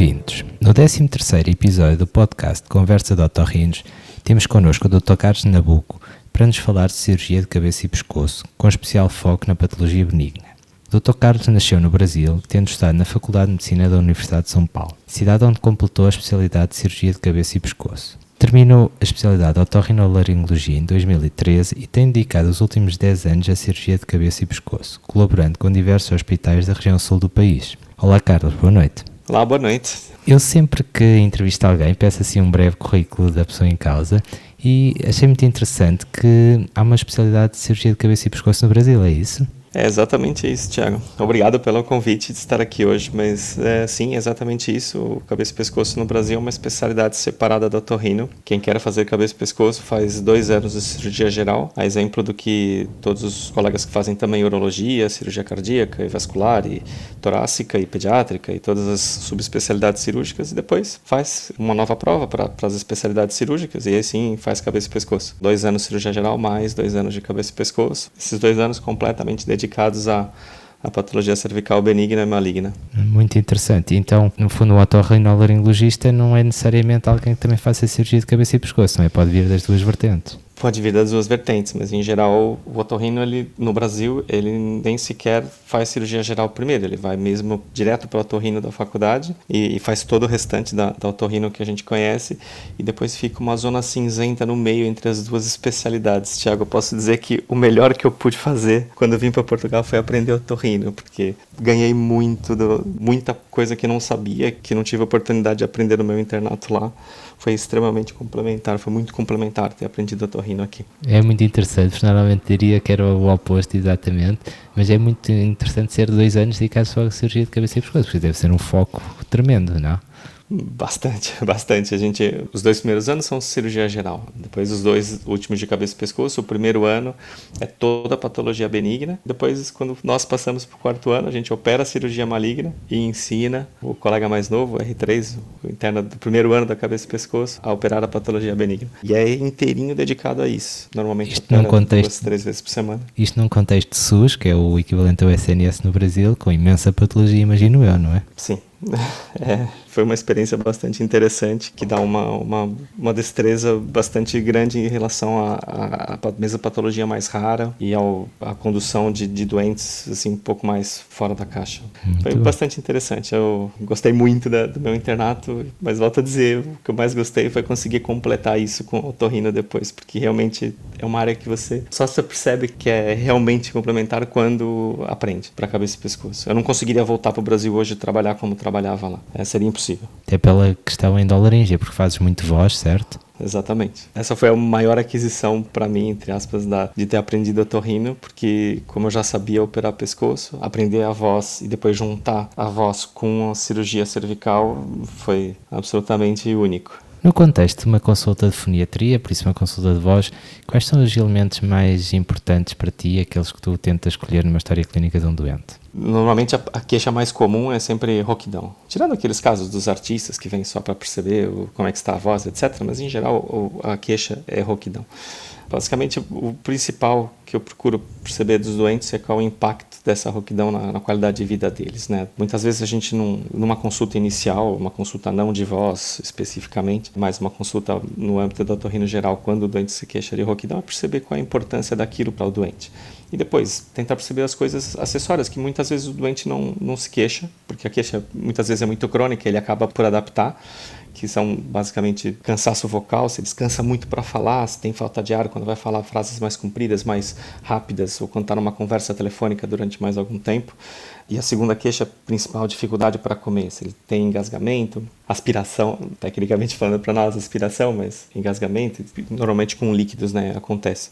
Bem-vindos. No 13º episódio do podcast Conversa de Otorrinos, temos connosco o Dr. Carlos Nabuco para nos falar de cirurgia de cabeça e pescoço, com especial foco na patologia benigna. Dr. Carlos nasceu no Brasil, tendo estado na Faculdade de Medicina da Universidade de São Paulo, cidade onde completou a especialidade de cirurgia de cabeça e pescoço. Terminou a especialidade de otorrinolaringologia em 2013 e tem dedicado os últimos 10 anos à cirurgia de cabeça e pescoço, colaborando com diversos hospitais da região sul do país. Olá Carlos, boa noite. Olá, boa noite. Eu sempre que entrevisto alguém peço assim um breve currículo da pessoa em causa e achei muito interessante que há uma especialidade de cirurgia de cabeça e pescoço no Brasil, é isso? É exatamente isso, Thiago. Obrigado pelo convite de estar aqui hoje, mas é, sim, exatamente isso. O cabeça e pescoço no Brasil é uma especialidade separada do torrino. Quem quer fazer cabeça e pescoço faz dois anos de cirurgia geral, a exemplo do que todos os colegas que fazem também urologia, cirurgia cardíaca e vascular, e torácica e pediátrica e todas as subespecialidades cirúrgicas, e depois faz uma nova prova para as especialidades cirúrgicas, e aí sim faz cabeça e pescoço. Dois anos de cirurgia geral, mais dois anos de cabeça e pescoço. Esses dois anos completamente dedicados dedicados à, à patologia cervical benigna e maligna. Muito interessante. Então, no fundo, o otorrinolaringologista não é necessariamente alguém que também faça cirurgia de cabeça e pescoço, é? Pode vir das duas vertentes. Pode vir das duas vertentes, mas em geral o otorrino ele no Brasil ele nem sequer faz cirurgia geral primeiro, ele vai mesmo direto para o otorrino da faculdade e, e, faz todo o restante da, da otorrino que a gente conhece. E depois fica uma zona cinzenta no meio entre as duas especialidades. Tiago, eu posso dizer que o melhor que eu pude fazer quando eu vim para Portugal foi aprender otorrino, porque ganhei muito, do, muita coisa que não sabia, que não tive oportunidade de aprender no meu internato lá foi extremamente complementar, foi muito complementar ter aprendido a torrino aqui. É muito interessante, normalmente diria que era o oposto exatamente, mas é muito interessante ser dois anos dedicados só a cirurgia de cabeça e pescoço, porque deve ser um foco tremendo, não? Bastante, bastante. A gente, os dois primeiros anos são cirurgia geral. Depois os dois últimos de cabeça e pescoço. O primeiro ano é toda a patologia benigna. Depois, quando nós passamos para o quarto ano, a gente opera a cirurgia maligna e ensina o colega mais novo, o R3, o interno do primeiro ano da cabeça e pescoço, a operar a patologia benigna. E é inteirinho dedicado a isso. Normalmente isto num contexto, duas, três vezes por semana. Isto num contexto SUS, que é o equivalente ao SNS no Brasil, com imensa patologia, imagino eu, não é? Sim. É, foi uma experiência bastante interessante, que dá uma, uma, uma destreza bastante grande em relação à mesma patologia mais rara e ao, à condução de, de doentes assim, um pouco mais fora da caixa. Muito foi bom. bastante interessante. Eu gostei muito da, do meu internato, mas volto a dizer, o que eu mais gostei foi conseguir completar isso com o torrino depois, porque realmente é uma área que você só se percebe que é realmente complementar quando aprende para cabeça e pescoço. Eu não conseguiria voltar para o Brasil hoje trabalhar como trabalhava lá. É, seria impossível. Até pela questão em dólarinha, porque fazes muito voz, certo? Exatamente. Essa foi a maior aquisição para mim, entre aspas, da, de ter aprendido a torrino, porque como eu já sabia operar pescoço, aprender a voz e depois juntar a voz com a cirurgia cervical foi absolutamente único. No contexto de uma consulta de foniatria, por isso uma consulta de voz, quais são os elementos mais importantes para ti, aqueles que tu tentas escolher numa história clínica de um doente? Normalmente a, a queixa mais comum é sempre roquidão. Tirando aqueles casos dos artistas que vêm só para perceber o, como é que está a voz, etc. Mas em geral o, a queixa é roquidão. Basicamente, o principal que eu procuro perceber dos doentes é qual o impacto dessa rouquidão na, na qualidade de vida deles, né? Muitas vezes a gente, num, numa consulta inicial, uma consulta não de voz especificamente, mas uma consulta no âmbito da otorrino geral, quando o doente se queixa de rouquidão, é perceber qual a importância daquilo para o doente. E depois, tentar perceber as coisas acessórias, que muitas vezes o doente não, não se queixa, porque a queixa muitas vezes é muito crônica, ele acaba por adaptar que são basicamente cansaço vocal, se descansa muito para falar, se tem falta de ar quando vai falar frases mais compridas, mais rápidas, ou quando está numa conversa telefônica durante mais algum tempo. E a segunda queixa principal, dificuldade para comer, se ele tem engasgamento, aspiração, tecnicamente falando para nós aspiração, mas engasgamento, normalmente com líquidos, né, acontece.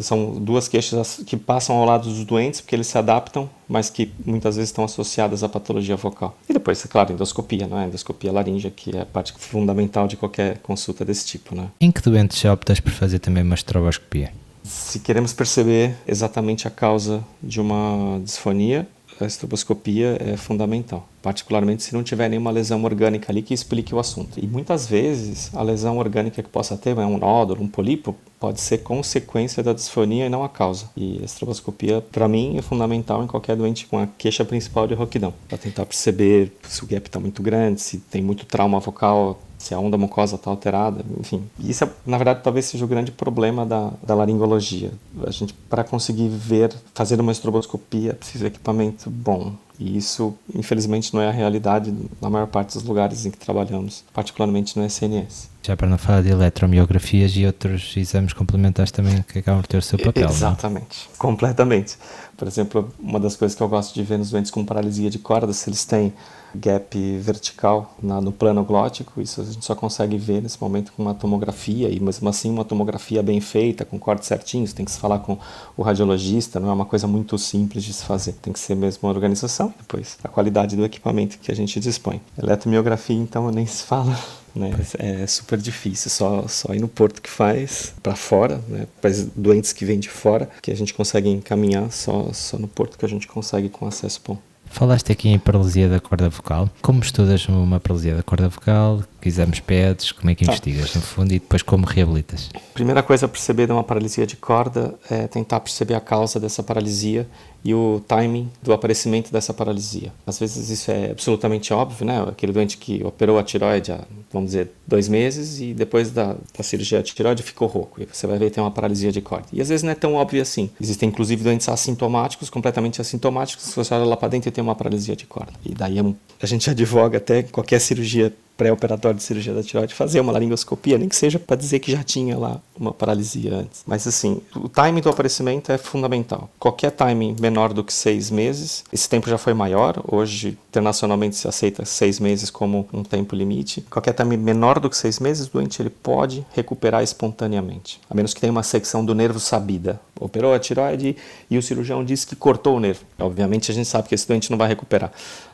São duas queixas que passam ao lado dos doentes, porque eles se adaptam, mas que muitas vezes estão associadas à patologia vocal. E depois, é claro, endoscopia, não é? Endoscopia laríngea, que é a parte fundamental de qualquer consulta desse tipo, né? Em que doentes já optas por fazer também uma estroboscopia? Se queremos perceber exatamente a causa de uma disfonia, a estroboscopia é fundamental, particularmente se não tiver nenhuma lesão orgânica ali que explique o assunto. E muitas vezes a lesão orgânica que possa ter, é um nódulo, um polipo, pode ser consequência da disfonia e não a causa. E a estroboscopia, para mim, é fundamental em qualquer doente com a queixa principal de roquidão, para tentar perceber se o gap está muito grande, se tem muito trauma vocal, se a onda mucosa está alterada, enfim. Isso, é, na verdade, talvez seja o grande problema da, da laringologia. A gente, para conseguir ver, fazer uma estroboscopia, precisa de equipamento bom. E isso, infelizmente, não é a realidade na maior parte dos lugares em que trabalhamos, particularmente no SNS. Já para não falar de eletromiografias e outros exames complementares também que acabam de ter o seu papel. É? Exatamente, não? completamente. Por exemplo, uma das coisas que eu gosto de ver nos doentes com paralisia de corda, se eles têm gap vertical na, no plano glótico, isso a gente só consegue ver nesse momento com uma tomografia, e mesmo assim uma tomografia bem feita, com cortes certinhos, tem que se falar com o radiologista, não é uma coisa muito simples de se fazer, tem que ser mesmo uma organização, depois a qualidade do equipamento que a gente dispõe. Eletromiografia, então, nem se fala. Né? É super difícil, só, só ir no porto que faz para fora, né? para doentes que vêm de fora, que a gente consegue encaminhar, só, só no porto que a gente consegue com acesso bom. Falaste aqui em paralisia da corda vocal. Como estudas uma paralisia da corda vocal? Que exames pedes? Como é que investigas, no fundo, e depois como reabilitas? Primeira coisa a perceber de uma paralisia de corda é tentar perceber a causa dessa paralisia e o timing do aparecimento dessa paralisia. Às vezes isso é absolutamente óbvio, né? Aquele doente que operou a tiroide há, vamos dizer, dois meses e depois da, da cirurgia de tiroide ficou rouco. E você vai ver que tem uma paralisia de corda. E às vezes não é tão óbvio assim. Existem inclusive doentes assintomáticos, completamente assintomáticos, que você olha lá para dentro e tem uma paralisia de corda. E daí é a gente advoga até qualquer cirurgia pré-operatório de cirurgia da tireoide fazer uma laringoscopia, nem que seja para dizer que já tinha lá uma paralisia antes. Mas assim, o timing do aparecimento é fundamental. Qualquer timing menor do que seis meses, esse tempo já foi maior, hoje internacionalmente se aceita seis meses como um tempo limite. Qualquer timing menor do que seis meses, o doente ele pode recuperar espontaneamente, a menos que tenha uma secção do nervo sabida. Operou a tireoide e o cirurgião disse que cortou o nervo. Obviamente a gente sabe que esse doente não vai recuperar.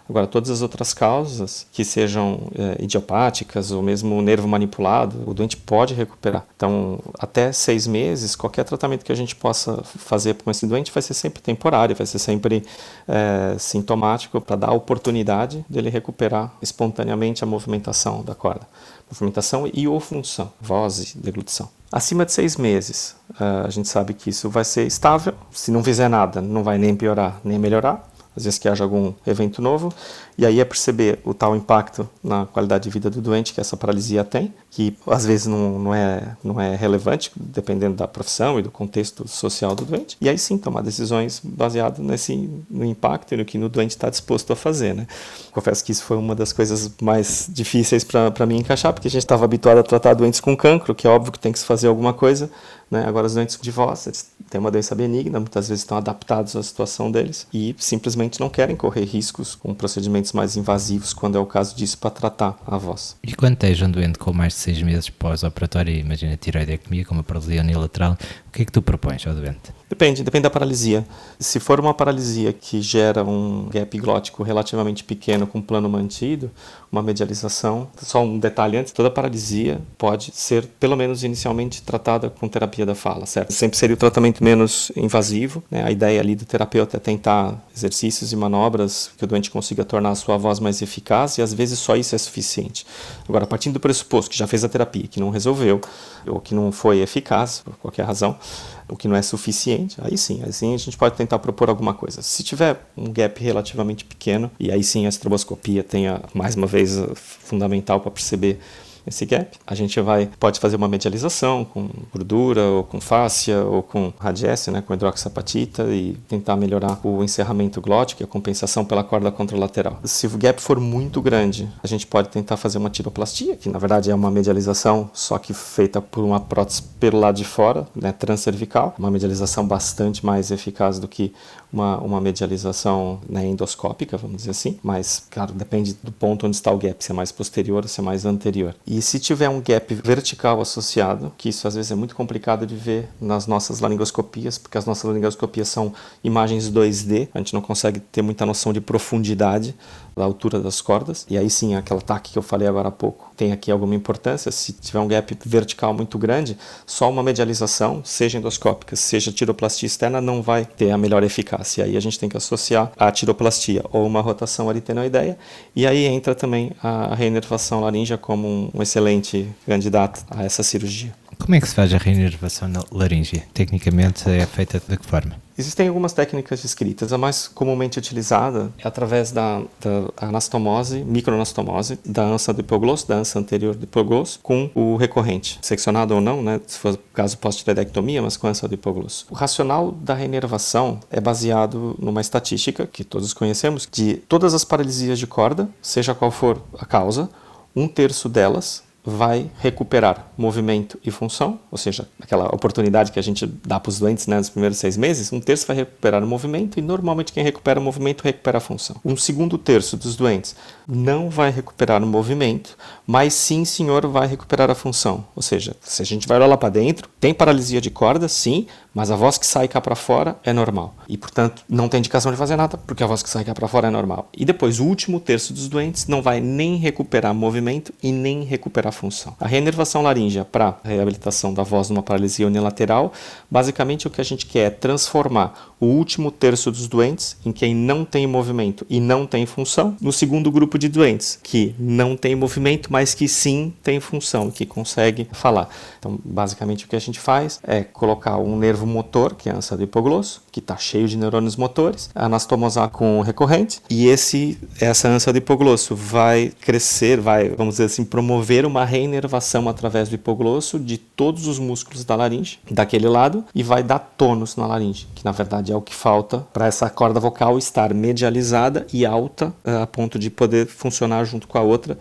Agora, todas as outras causas, que sejam é, idiopáticas ou mesmo nervo manipulado, o doente pode recuperar. Então, até seis meses, qualquer tratamento que a gente possa fazer com esse doente vai ser sempre temporário, vai ser sempre é, sintomático para dar a oportunidade dele recuperar espontaneamente a movimentação da corda. Movimentação e ou função, voz e deglutição. Acima de seis meses, é, a gente sabe que isso vai ser estável. Se não fizer nada, não vai nem piorar nem melhorar às vezes que haja algum evento novo, e aí é perceber o tal impacto na qualidade de vida do doente que essa paralisia tem, que às vezes não, não, é, não é relevante, dependendo da profissão e do contexto social do doente, e aí sim tomar decisões baseadas nesse, no impacto e no que o doente está disposto a fazer. Né? Confesso que isso foi uma das coisas mais difíceis para mim encaixar, porque a gente estava habituado a tratar doentes com cancro, que é óbvio que tem que se fazer alguma coisa, né? Agora, os doentes de voz, eles têm uma doença benigna, muitas vezes estão adaptados à situação deles e simplesmente não querem correr riscos com procedimentos mais invasivos, quando é o caso disso, para tratar a voz. E quando tens um doente com mais de seis meses pós-operatório, imagina tiroidectomia, com uma paralisia unilateral, o que é que tu propões ao doente? Depende, depende da paralisia. Se for uma paralisia que gera um gap glótico relativamente pequeno com plano mantido, uma medialização, só um detalhe antes, toda paralisia pode ser, pelo menos inicialmente, tratada com terapia da fala, certo? Sempre seria o tratamento menos invasivo, né? A ideia ali do terapeuta é tentar exercícios e manobras que o doente consiga tornar a sua voz mais eficaz e às vezes só isso é suficiente. Agora, partindo do pressuposto que já fez a terapia, que não resolveu, ou que não foi eficaz, por qualquer razão, o que não é suficiente, aí sim, aí sim a gente pode tentar propor alguma coisa. Se tiver um gap relativamente pequeno, e aí sim a estroboscopia tenha, mais uma vez, fundamental para perceber esse gap. A gente vai pode fazer uma medialização com gordura ou com fáscia ou com radiesse, né, com hidroxapatita e tentar melhorar o encerramento glótico e a compensação pela corda contralateral. Se o gap for muito grande, a gente pode tentar fazer uma tiroplastia, que na verdade é uma medialização só que feita por uma prótese pelo lado de fora, né, transcervical, uma medialização bastante mais eficaz do que uma, uma medialização né, endoscópica, vamos dizer assim, mas, claro, depende do ponto onde está o gap, se é mais posterior ou se é mais anterior. E se tiver um gap vertical associado, que isso às vezes é muito complicado de ver nas nossas laringoscopias, porque as nossas laringoscopias são imagens 2D, a gente não consegue ter muita noção de profundidade da altura das cordas, e aí sim aquele ataque que eu falei agora há pouco tem aqui alguma importância. Se tiver um gap vertical muito grande, só uma medialização, seja endoscópica, seja tiroplastia externa, não vai ter a melhor eficácia. E aí a gente tem que associar a tiroplastia ou uma rotação aritenoideia, e aí entra também a reinervação laríngea como um, excelente candidato a essa cirurgia. Como é que se faz a reinervação laríngea? Tecnicamente é feita de que forma? Existem algumas técnicas descritas. A mais comumente utilizada é através da, da anastomose, microanastomose, da ansa do hipoglosso, da ansa anterior do hipoglosso, com o recorrente, seccionado ou não, né, se for caso pós-tireoidectomia, mas com ansa do hipoglosso. O racional da reinervação é baseado numa estatística que todos conhecemos, de todas as paralisias de corda, seja qual for a causa, um terço delas vai recuperar movimento e função, ou seja, aquela oportunidade que a gente dá para os doentes né, nos primeiros seis meses, um terço vai recuperar o movimento e normalmente quem recupera o movimento recupera a função. Um segundo terço dos doentes não vai recuperar o movimento, mas sim, senhor, vai recuperar a função. Ou seja, se a gente vai olhar lá para dentro, tem paralisia de corda, sim, mas a voz que sai cá para fora é normal. E, portanto, não tem indicação de fazer nada, porque a voz que sai cá para fora é normal. E depois, o último terço dos doentes não vai nem recuperar movimento e nem recuperar função. A reinervação laríngea para reabilitação da voz numa paralisia unilateral, basicamente o que a gente quer é transformar o último terço dos doentes, em quem não tem movimento e não tem função, no segundo grupo de doentes, que não tem movimento, mas que sim tem função, que consegue falar. Então, basicamente o que a gente faz é colocar um nervo nervo motor, que é a ânsia do hipoglosso, que está cheio de neurônios motores, anastomosar com recorrente, e esse, essa ânsia do hipoglosso vai crescer, vai, vamos dizer assim, promover uma reinervação através do hipoglosso de todos os músculos da laringe, daquele lado, e vai dar tônus na laringe, que na verdade é o que falta para essa corda vocal estar medializada e alta eh, a ponto de poder funcionar junto com a outra.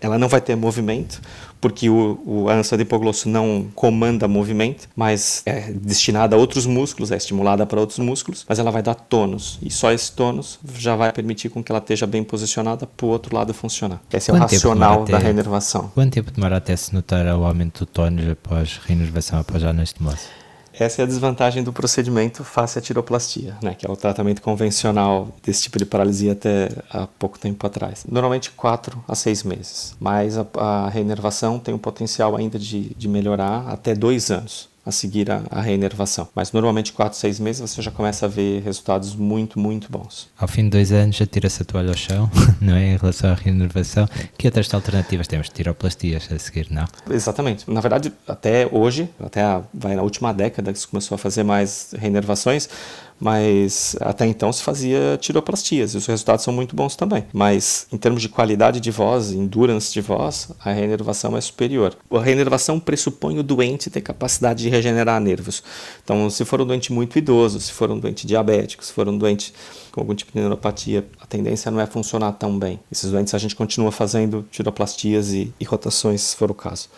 Ela não vai ter movimento, porque o, o, a ânsia de hipoglosso não comanda movimento, mas é destinada a outros músculos, é estimulada para outros músculos, mas ela vai dar tônus, e só esse tônus já vai permitir com que ela esteja bem posicionada para o outro lado funcionar. Esse é Quanto o racional da reinervação. Quanto tempo demora até se notar o aumento do tônus após reinervação, após a anestomose? Essa é a desvantagem do procedimento face à tiroplastia, né, que é o tratamento convencional desse tipo de paralisia até há pouco tempo atrás. Normalmente 4 a 6 meses, mas a, a reinervação tem o potencial ainda de, de melhorar até 2 anos a seguir a, a reinervação. Mas normalmente 4, 6 meses você já começa a ver resultados muito, muito bons. Ao fim de dois anos já tira-se a toalha ao chão, não é? Em relação à reinervação. Que outras alternativas temos? Tiroplastias a seguir, não? Exatamente. Na verdade, até hoje, até a, vai na última década que se começou a fazer mais reinervações, mas até então se fazia tiroplastias e os resultados são muito bons também. Mas em termos de qualidade de voz, endurance de voz, a reinervação é superior. A reinervação pressupõe o doente ter capacidade de regenerar nervos. Então, se for um doente muito idoso, se for um doente diabético, se for um doente com algum tipo de neuropatia, a tendência não é funcionar tão bem. Esses doentes a gente continua fazendo tiroplastias e, e rotações, se for o caso.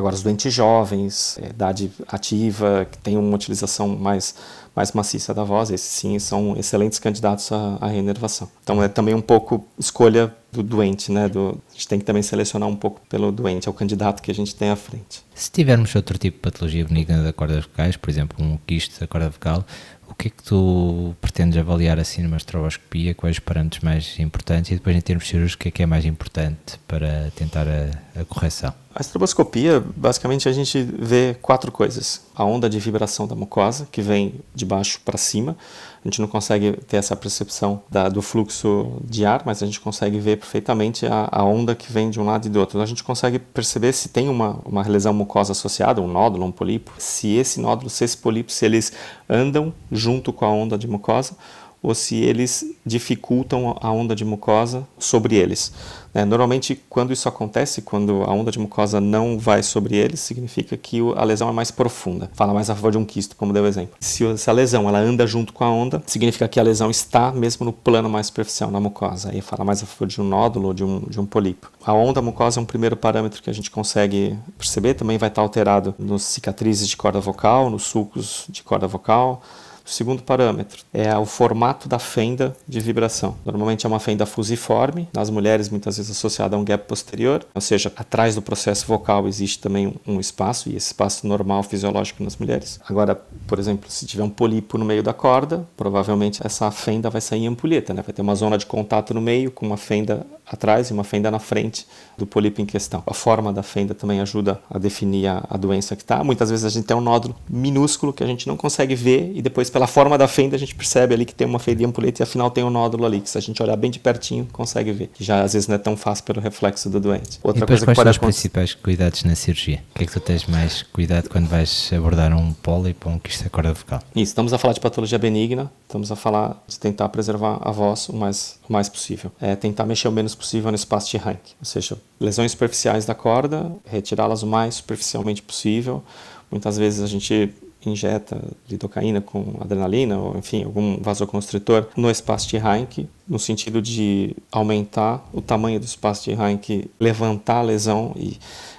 Agora, os doentes jovens, é, idade ativa, que tem uma utilização mais, mais maciça da voz, esses sim são excelentes candidatos à, à reinervação. Então, é também um pouco escolha do doente, né? Do, a gente tem que também selecionar um pouco pelo doente, é o candidato que a gente tem à frente. Se tivermos outro tipo de patologia benigna da corda vocais, por exemplo, um quiste da corda vocal, o que é que tu pretendes avaliar assim numa estroboscopia? Quais os parâmetros mais importantes? E depois, em termos cirúrgicos, o que é que é mais importante para tentar a, a correção? A estroboscopia, basicamente, a gente vê quatro coisas. A onda de vibração da mucosa, que vem de baixo para cima. A gente não consegue ter essa percepção da, do fluxo de ar, mas a gente consegue ver perfeitamente a, a, onda que vem de um lado e do outro. A gente consegue perceber se tem uma, uma lesão mucosa associada, um nódulo, um polipo. Se esse nódulo, se esse polipo, se eles andam junto com a onda de mucosa ou se eles dificultam a onda de mucosa sobre eles. Né? Normalmente, quando isso acontece, quando a onda de mucosa não vai sobre eles, significa que a lesão é mais profunda. Fala mais a favor de um quisto, como deu o exemplo. Se, a lesão ela anda junto com a onda, significa que a lesão está mesmo no plano mais superficial, na mucosa. Aí fala mais a favor de um nódulo ou de um, de um polipo. A onda mucosa é um primeiro parâmetro que a gente consegue perceber, também vai estar alterado nos cicatrizes de corda vocal, nos sulcos de corda vocal, Segundo parâmetro é o formato da fenda de vibração. Normalmente é uma fenda fusiforme, nas mulheres muitas vezes associada a um gap posterior, ou seja, atrás do processo vocal existe também um espaço, e esse espaço normal fisiológico nas mulheres. Agora, por exemplo, se tiver um polipo no meio da corda, provavelmente essa fenda vai sair em ampulheta, né? vai ter uma zona de contato no meio com uma fenda atrás e uma fenda na frente do polipo em questão. A forma da fenda também ajuda a definir a, a doença que está. Muitas vezes a gente tem um nódulo minúsculo que a gente não consegue ver e depois pela forma da fenda a gente percebe ali que tem uma fenda ampulheta e afinal tem um nódulo ali que se a gente olhar bem de pertinho consegue ver. Que já às vezes não é tão fácil pelo reflexo do doente. Outra e depois, coisa quais que são os principais cuidados na cirurgia? O que é que tu tens mais cuidado quando vais abordar um pólipo ou um quiste da corda vocal? Isso, estamos a falar de patologia benigna, estamos a falar de tentar preservar a voz o mais, o mais possível. É tentar mexer o menos possível no espaço de rank, ou seja, lesões superficiais da corda, retirá-las o mais superficialmente possível. Muitas vezes a gente injeta lidocaína com adrenalina ou enfim algum vasoconstritor no espaço de Rank no sentido de aumentar o tamanho do espaço de Rank, levantar a lesão e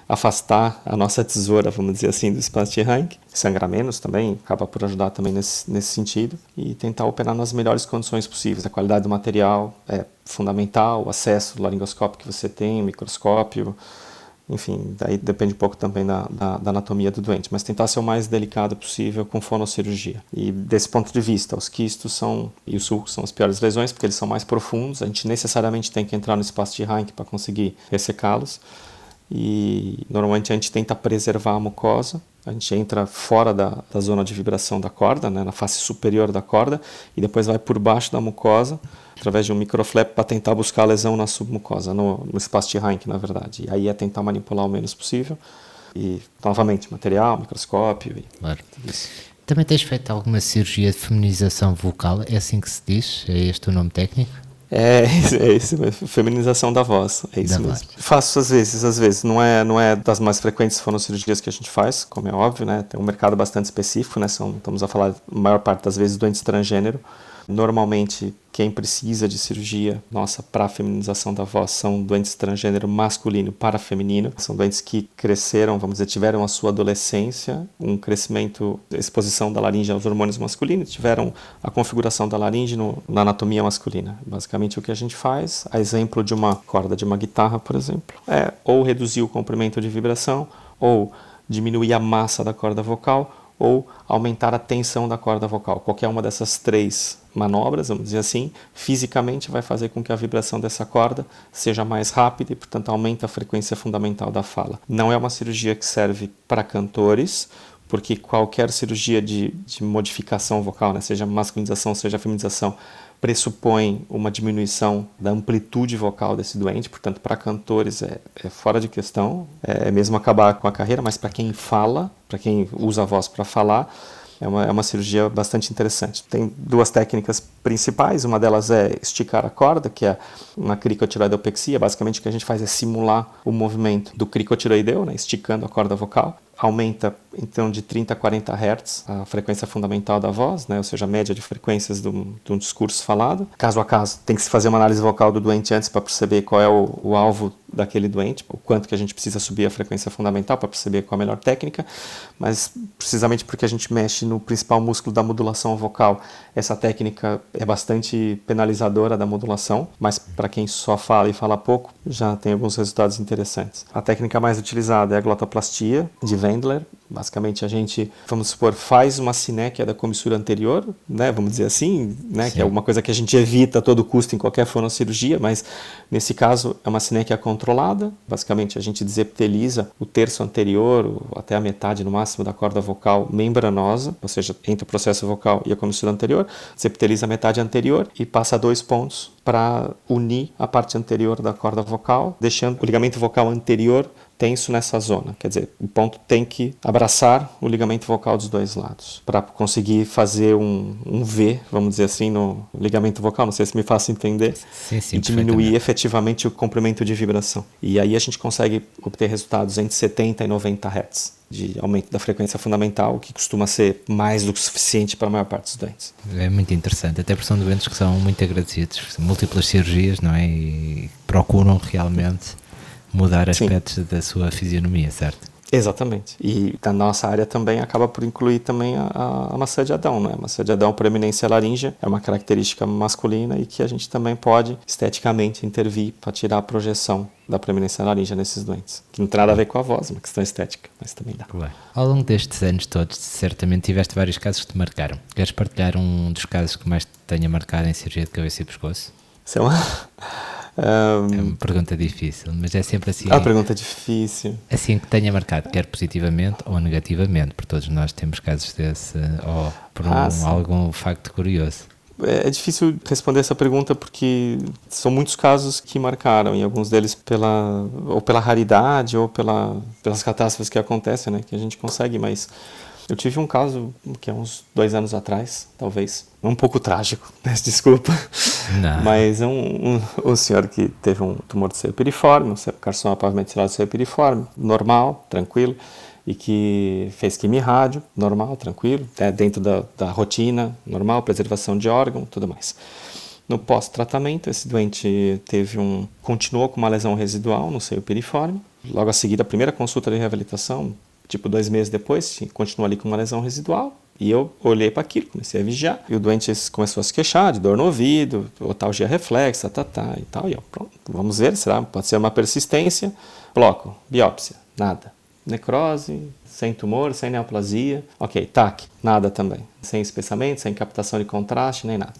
afastar a nossa tesoura, vamos dizer assim, do espaço de Rank. Sangrar menos também, acaba por ajudar também nesse, nesse sentido. E tentar operar nas melhores condições possíveis. A qualidade do material é fundamental, o acesso laringoscópio que você tem, microscópio, enfim, daí depende um pouco também da, da, da, anatomia do doente, mas tentar ser o mais delicado possível com fonocirurgia. E desse ponto de vista, os quistos são, e os sulcos são as piores lesões, porque eles são mais profundos, a gente necessariamente tem que entrar no espaço de Rank para conseguir ressecá-los e normalmente a gente tenta preservar a mucosa. A gente entra fora da, da zona de vibração da corda, né, na face superior da corda, e depois vai por baixo da mucosa, através de um microflap, para tentar buscar a lesão na submucosa, no, no espaço de Rank, na verdade. E aí é tentar manipular o menos possível. E, novamente, material, microscópio. E claro. Também tens feito alguma cirurgia de feminização vocal? É assim que se diz? É este o nome técnico? É, é isso mesmo, feminização da voz, é isso da mesmo. Voz. Faço às vezes, às vezes, não é, não é das mais frequentes fonossirurgias que a gente faz, como é óbvio, né, tem um mercado bastante específico, né, são, estamos a falar, a maior parte das vezes, doentes transgênero, Normalmente, quem precisa de cirurgia nossa para feminização da voz são doentes transgênero masculino para feminino. São doentes que cresceram, vamos dizer, tiveram a sua adolescência, um crescimento, exposição da laringe aos hormônios masculinos, tiveram a configuração da laringe no, na anatomia masculina. Basicamente, o que a gente faz, a exemplo de uma corda de uma guitarra, por exemplo, é ou reduzir o comprimento de vibração, ou diminuir a massa da corda vocal, ou aumentar a tensão da corda vocal. Qualquer uma dessas três manobras, vamos dizer assim, fisicamente vai fazer com que a vibração dessa corda seja mais rápida e, portanto, aumenta a frequência fundamental da fala. Não é uma cirurgia que serve para cantores, porque qualquer cirurgia de, de modificação vocal, né, seja masculinização, seja feminização, pressupõe uma diminuição da amplitude vocal desse doente, portanto, para cantores é, é, fora de questão, é, é mesmo acabar com a carreira, mas para quem fala, para quem usa a voz para falar, é uma, é uma cirurgia bastante interessante. Tem duas técnicas principais, uma delas é esticar a corda, que é uma cricotiroidopexia, basicamente o que a gente faz é simular o movimento do cricotiroideu, né, esticando a corda vocal, aumenta então de 30 a 40 Hz a frequência fundamental da voz, né, ou seja, a média de frequências de um, de um discurso falado. Caso a caso, tem que se fazer uma análise vocal do doente antes para perceber qual é o, o, alvo daquele doente, o quanto que a gente precisa subir a frequência fundamental para perceber qual a melhor técnica, mas precisamente porque a gente mexe no principal músculo da modulação vocal, essa técnica é bastante penalizadora da modulação, mas para quem só fala e fala pouco, já tem alguns resultados interessantes. A técnica mais utilizada é a glotoplastia de Wendler. Basicamente, a gente, vamos supor, faz uma sinéquia da comissura anterior, né, vamos dizer assim, né, que é uma coisa que a gente evita a todo custo em qualquer fonossirurgia, mas nesse caso é uma sinéquia controlada. Basicamente, a gente desepiteliza o terço anterior, até a metade no máximo da corda vocal membranosa, ou seja, entre o processo vocal e a comissura anterior, desepiteliza a metade anterior e passa dois pontos para unir a parte anterior da corda vocal, deixando o ligamento vocal anterior tenso nessa zona. Quer dizer, o ponto tem que abraçar o ligamento vocal dos dois lados para conseguir fazer um, um, V, vamos dizer assim, no ligamento vocal. Não sei se me faço entender. Sim, sim, e diminuir efetivamente o comprimento de vibração. E aí a gente consegue obter resultados entre 70 e 90 Hz de aumento da frequência fundamental, que costuma ser mais do que suficiente para a maior parte dos doentes. É muito interessante, até porque são doentes que são muito agradecidos, múltiplas cirurgias, não é? E procuram realmente mudar aspectos Sim. da sua fisionomia, certo? Exatamente. E da nossa área também acaba por incluir também a, a maçã de Adão, né? A maçã de Adão por eminência laríngea é uma característica masculina e que a gente também pode esteticamente intervir para tirar a projeção da preeminência laríngea nesses doentes. Que não tem nada a ver com a voz, é uma questão estética, mas também dá. Claro. Ao longo destes anos todos, certamente tiveste vários casos que te marcaram. Queres partilhar um dos casos que mais te tenha marcado em cirurgia de cabeça e pescoço? Isso é uma... Um... É uma pergunta difícil, mas é sempre assim. É uma pergunta difícil. Assim que tenha marcado, quer positivamente ou negativamente, porque todos nós temos casos desse, ou por um, ah, algum facto curioso. É, é difícil responder essa pergunta porque são muitos casos que marcaram e alguns deles pela ou pela raridade ou pela, pelas catástrofes que acontecem, né, que a gente consegue, mas eu tive um caso que é uns dois anos atrás, talvez, um pouco trágico, peço desculpa, Não. mas é um, um, um, senhor que teve um tumor de seio piriforme, um carcinoma pavimentar de seio piriforme, normal, tranquilo, e que fez rádio, normal, tranquilo, é dentro da, da rotina, normal, preservação de órgão, tudo mais. No pós-tratamento, esse doente teve um continuou com uma lesão residual no seio piriforme. Logo a seguir, a primeira consulta de reabilitação, tipo dois meses depois, continuou ali com uma lesão residual. E eu olhei para aquilo, comecei a vigiar. E o doente começou a se queixar de dor no ouvido, otalgia reflexa, tá, tá, e tal. E eu, pronto, vamos ver, será? Pode ser uma persistência. Bloco, biópsia, nada necrose, sem tumor, sem neoplasia. Ok, TAC, nada também. Sem espessamento, sem captação de contraste, nem nada.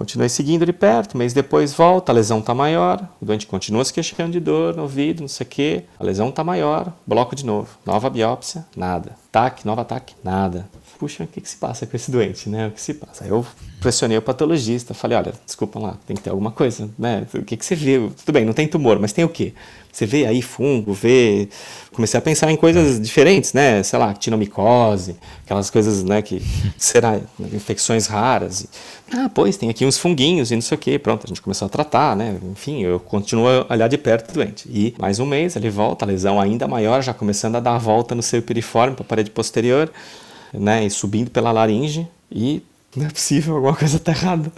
Continuei seguindo de perto, mês depois volta, a lesão está maior, o doente continua se queixando de dor no ouvido, não sei o quê, a lesão está maior, bloco de novo, nova biópsia, nada. TAC, nova TAC, nada puxa, o que, que se passa com esse doente, né? O que se passa? Eu pressionei o patologista, falei, olha, desculpa lá, tem que ter alguma coisa, né? O que, que você vê? Tudo bem, não tem tumor, mas tem o quê? Você vê aí fungo, vê... Comecei a pensar em coisas diferentes, né? Sei lá, tinomicose, aquelas coisas, né, que será infecções raras. Ah, pois, tem aqui uns funguinhos e não sei o quê. Pronto, a gente começou a tratar, né? Enfim, eu continuo a olhar de perto o doente. E mais um mês ele volta, a lesão ainda maior, já começando a dar a volta no seu piriforme para a parede posterior né, e subindo pela laringe e não é possível, alguma coisa está errada.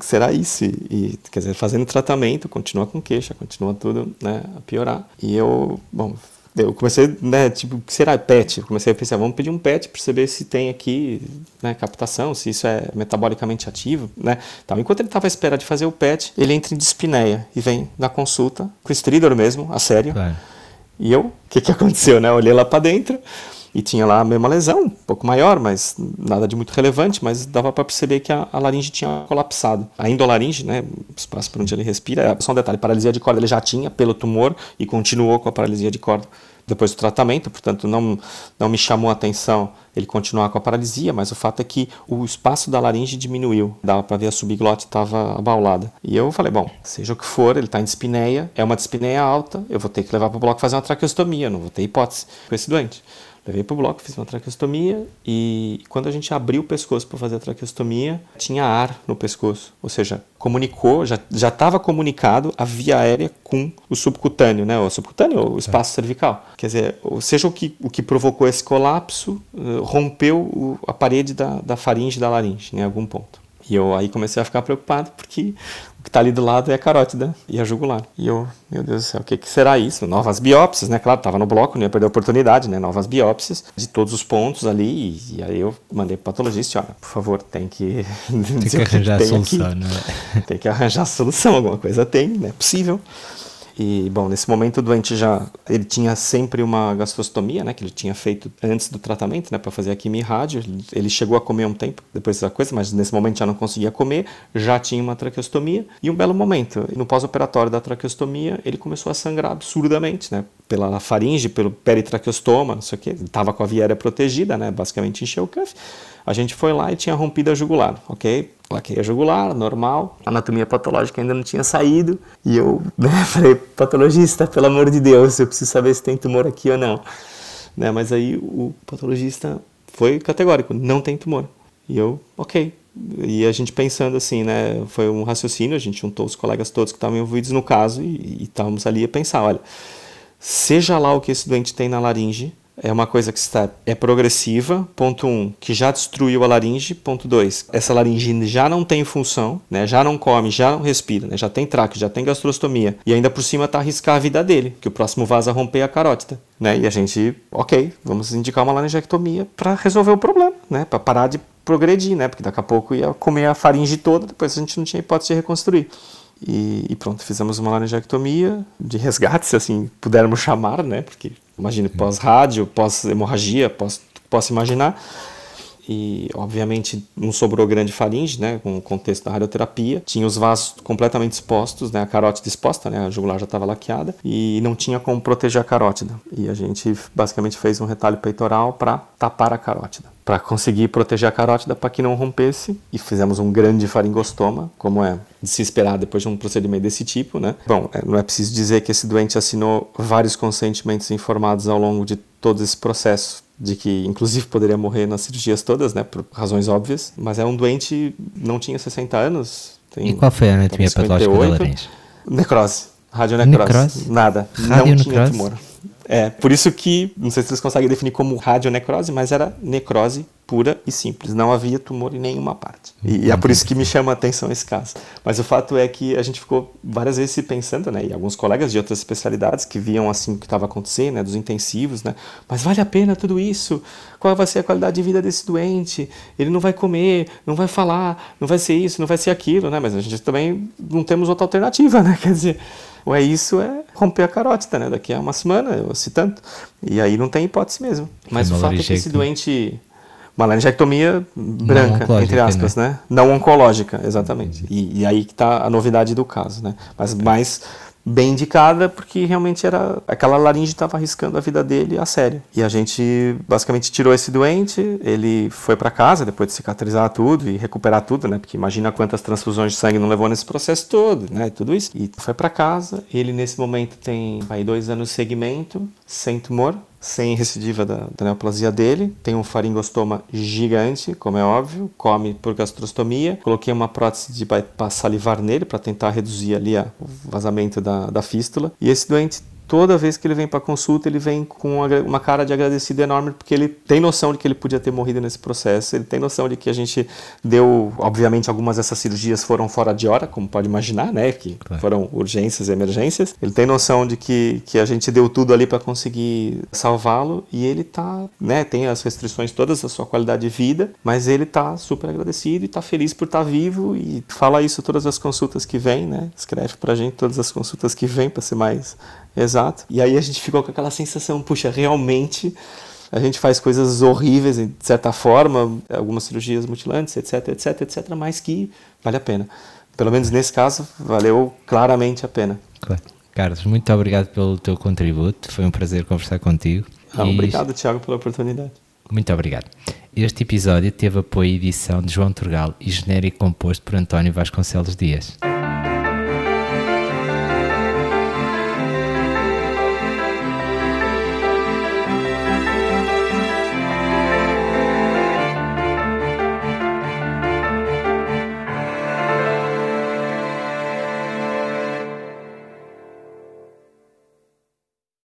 Será isso? E, e, quer dizer, fazendo tratamento, continua com queixa, continua tudo né, a piorar. E eu, bom, eu comecei, né, tipo, o que será PET? Eu comecei a pensar, vamos pedir um PET para saber se tem aqui, né, captação, se isso é metabolicamente ativo, né. Então, enquanto ele estava à espera de fazer o PET, ele entra em dispneia e vem na consulta, com o stridor mesmo, a sério. Claro. E eu, o que que aconteceu, né? Eu olhei lá para dentro, e tinha lá a mesma lesão, um pouco maior, mas nada de muito relevante, mas dava para perceber que a, a, laringe tinha colapsado. A endolaringe, né, o espaço por onde ele respira, é só um detalhe, paralisia de corda ele já tinha pelo tumor e continuou com a paralisia de corda depois do tratamento, portanto não, não me chamou a atenção ele continuar com a paralisia, mas o fato é que o espaço da laringe diminuiu, dava para ver a subglote estava abaulada. E eu falei, bom, seja o que for, ele está em dispneia, é uma dispneia alta, eu vou ter que levar para o bloco fazer uma traqueostomia, não vou ter hipótese com esse doente. Levei para o bloco, fiz uma traqueostomia e quando a gente abriu o pescoço para fazer a traqueostomia, tinha ar no pescoço, ou seja, comunicou, já estava comunicado a via aérea com o subcutâneo, né? O subcutâneo, o espaço é. cervical. Quer dizer, seja o que, o que provocou esse colapso, uh, rompeu o, a parede da, da faringe da laringe em algum ponto. E eu aí comecei a ficar preocupado porque o que está ali do lado é a carótida e a jugular. E eu, meu Deus do céu, o que, que será isso? Novas biópsias, né? Claro, estava no bloco, não ia perder a oportunidade, né? Novas biópsias de todos os pontos ali. E, aí eu mandei para o patologista: olha, por favor, tem que. Tem que arranjar a solução, aqui. né? Tem que arranjar a solução, alguma coisa tem, não é possível. E, bom, nesse momento o doente já, ele tinha sempre uma gastrostomia, né, que ele tinha feito antes do tratamento, né, para fazer a quimio rádio. Ele chegou a comer um tempo depois da coisa, mas nesse momento já não conseguia comer, já tinha uma traqueostomia. E um belo momento, no pós-operatório da traqueostomia, ele começou a sangrar absurdamente, né, pela faringe, pelo peritraqueostoma, não sei o que, estava com a via aérea protegida, né, basicamente encheu o cuff. A gente foi lá e tinha rompido a jugular, ok? Plaqueia jugular, normal. A anatomia patológica ainda não tinha saído. E eu né, falei, patologista, pelo amor de Deus, eu preciso saber se tem tumor aqui ou não. Né, mas aí o patologista foi categórico, não tem tumor. E eu, ok. E a gente pensando assim, né, foi um raciocínio, a gente juntou os colegas todos que estavam envolvidos no caso e, e estávamos ali a pensar, olha, seja lá o que esse doente tem na laringe, é uma coisa que está, é progressiva, ponto 1, um, que já destruiu a laringe, ponto 2, essa laringe já não tem função, né, já não come, já não respira, né, já tem traque, já tem gastrostomia, e ainda por cima está arriscar a vida dele, que o próximo vaso a romper é a carótida. Né, e a gente, ok, vamos indicar uma laringectomia para resolver o problema, né, para parar de progredir, né, porque daqui a pouco ia comer a faringe toda, depois a gente não tinha hipótese de reconstruir. E, e, pronto, fizemos uma laringectomia de resgate, se assim pudermos chamar, né? Porque imagine pós-rádio, pós-hemorragia, pós, posso imaginar. E, obviamente, não sobrou grande faringe, né, com o contexto da radioterapia. Tinha os vasos completamente expostos, né, a carótida exposta, né, a jugular já estava laqueada, e não tinha como proteger a carótida. E a gente basicamente fez um retalho peitoral para tapar a carótida, para conseguir proteger a carótida para que não rompesse. E fizemos um grande faringostoma, como é de se esperar depois de um procedimento desse tipo, né. Bom, é, não é preciso dizer que esse doente assinou vários consentimentos informados ao longo de todo esse processo de que inclusive poderia morrer nas cirurgias todas, né, por razões óbvias, mas é um doente, não tinha 60 anos. e qual foi a anatomia patológica da laringe? Necrose, radionecrose, necrose? nada, não tinha tumor. É, por isso que, não sei se vocês conseguem definir como radionecrose, mas era necrose pura e simples, não havia tumor em nenhuma parte. E, é por isso que me chama a atenção esse caso. Mas o fato é que a gente ficou várias vezes se pensando, né, e alguns colegas de outras especialidades que viam assim o que estava acontecendo, né, dos intensivos, né, mas vale a pena tudo isso? Qual vai ser a qualidade de vida desse doente? Ele não vai comer, não vai falar, não vai ser isso, não vai ser aquilo, né? Mas a gente também não temos outra alternativa, né? Quer dizer, ou é isso, é romper a carótida, né? Daqui a uma semana, ou se tanto. E aí não tem hipótese mesmo. Mas o fato é que esse doente uma laringectomia branca, entre aspas, né? né? Não oncológica, exatamente. E, e aí que está a novidade do caso, né? Mas mais bem indicada porque realmente era aquela laringe estava arriscando a vida dele a sério. E a gente basicamente tirou esse doente, ele foi para casa depois de cicatrizar tudo e recuperar tudo, né? Porque imagina quantas transfusões de sangue não levou nesse processo todo, né? Tudo isso. E foi para casa. Ele nesse momento tem vai dois anos de segmento, sem tumor, sem recidiva da, da neoplasia dele, tem um faringostoma gigante, como é óbvio, come por gastrostomia. Coloquei uma prótese de bypass salivar nele para tentar reduzir ali a, o vazamento da, da fístula. E esse doente toda vez que ele vem para consulta, ele vem com uma cara de agradecido enorme, porque ele tem noção de que ele podia ter morrido nesse processo, ele tem noção de que a gente deu, obviamente, algumas dessas cirurgias foram fora de hora, como pode imaginar, né, que foram urgências e emergências. Ele tem noção de que, que a gente deu tudo ali para conseguir salvá-lo e ele tá, né, tem as restrições todas da sua qualidade de vida, mas ele tá super agradecido e tá feliz por estar tá vivo e fala isso todas as consultas que vem, né? Escreve pra gente todas as consultas que vem para ser mais Exato. E aí a gente ficou com aquela sensação, puxa, realmente a gente faz coisas horríveis, de certa forma, algumas cirurgias mutilantes, etc, etc, etc, mas que vale a pena. Pelo menos nesse caso, valeu claramente a pena. Claro. Carlos, muito obrigado pelo teu contributo, foi um prazer conversar contigo. Ah, e... Obrigado, Tiago, pela oportunidade. Muito obrigado. Este episódio teve apoio e edição de João Turgal e genérico composto por António Vasconcelos Dias.